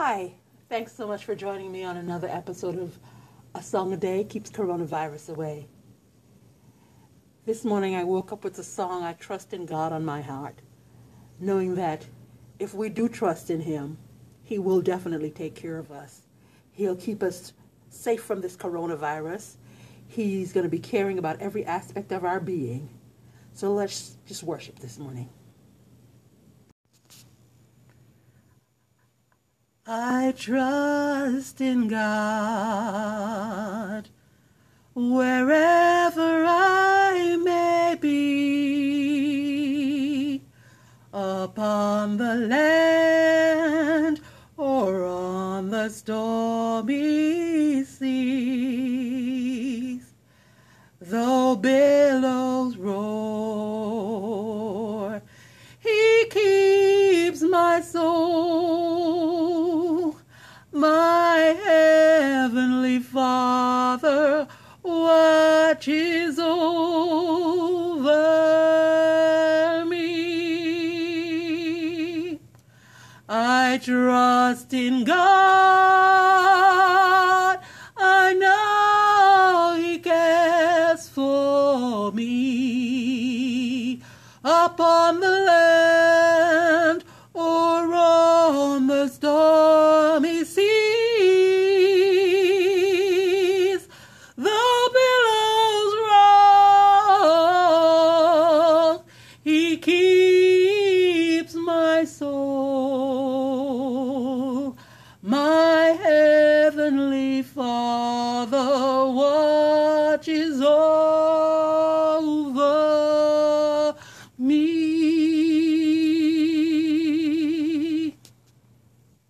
Hi, thanks so much for joining me on another episode of A Song a Day Keeps Coronavirus Away. This morning I woke up with the song I Trust in God on my heart, knowing that if we do trust in Him, He will definitely take care of us. He'll keep us safe from this coronavirus. He's going to be caring about every aspect of our being. So let's just worship this morning. I trust in God wherever I may be, upon the land or on the stormy seas. Though billows roar, watches over me. I trust in God. I know He cares for me. Upon the land the watch is over.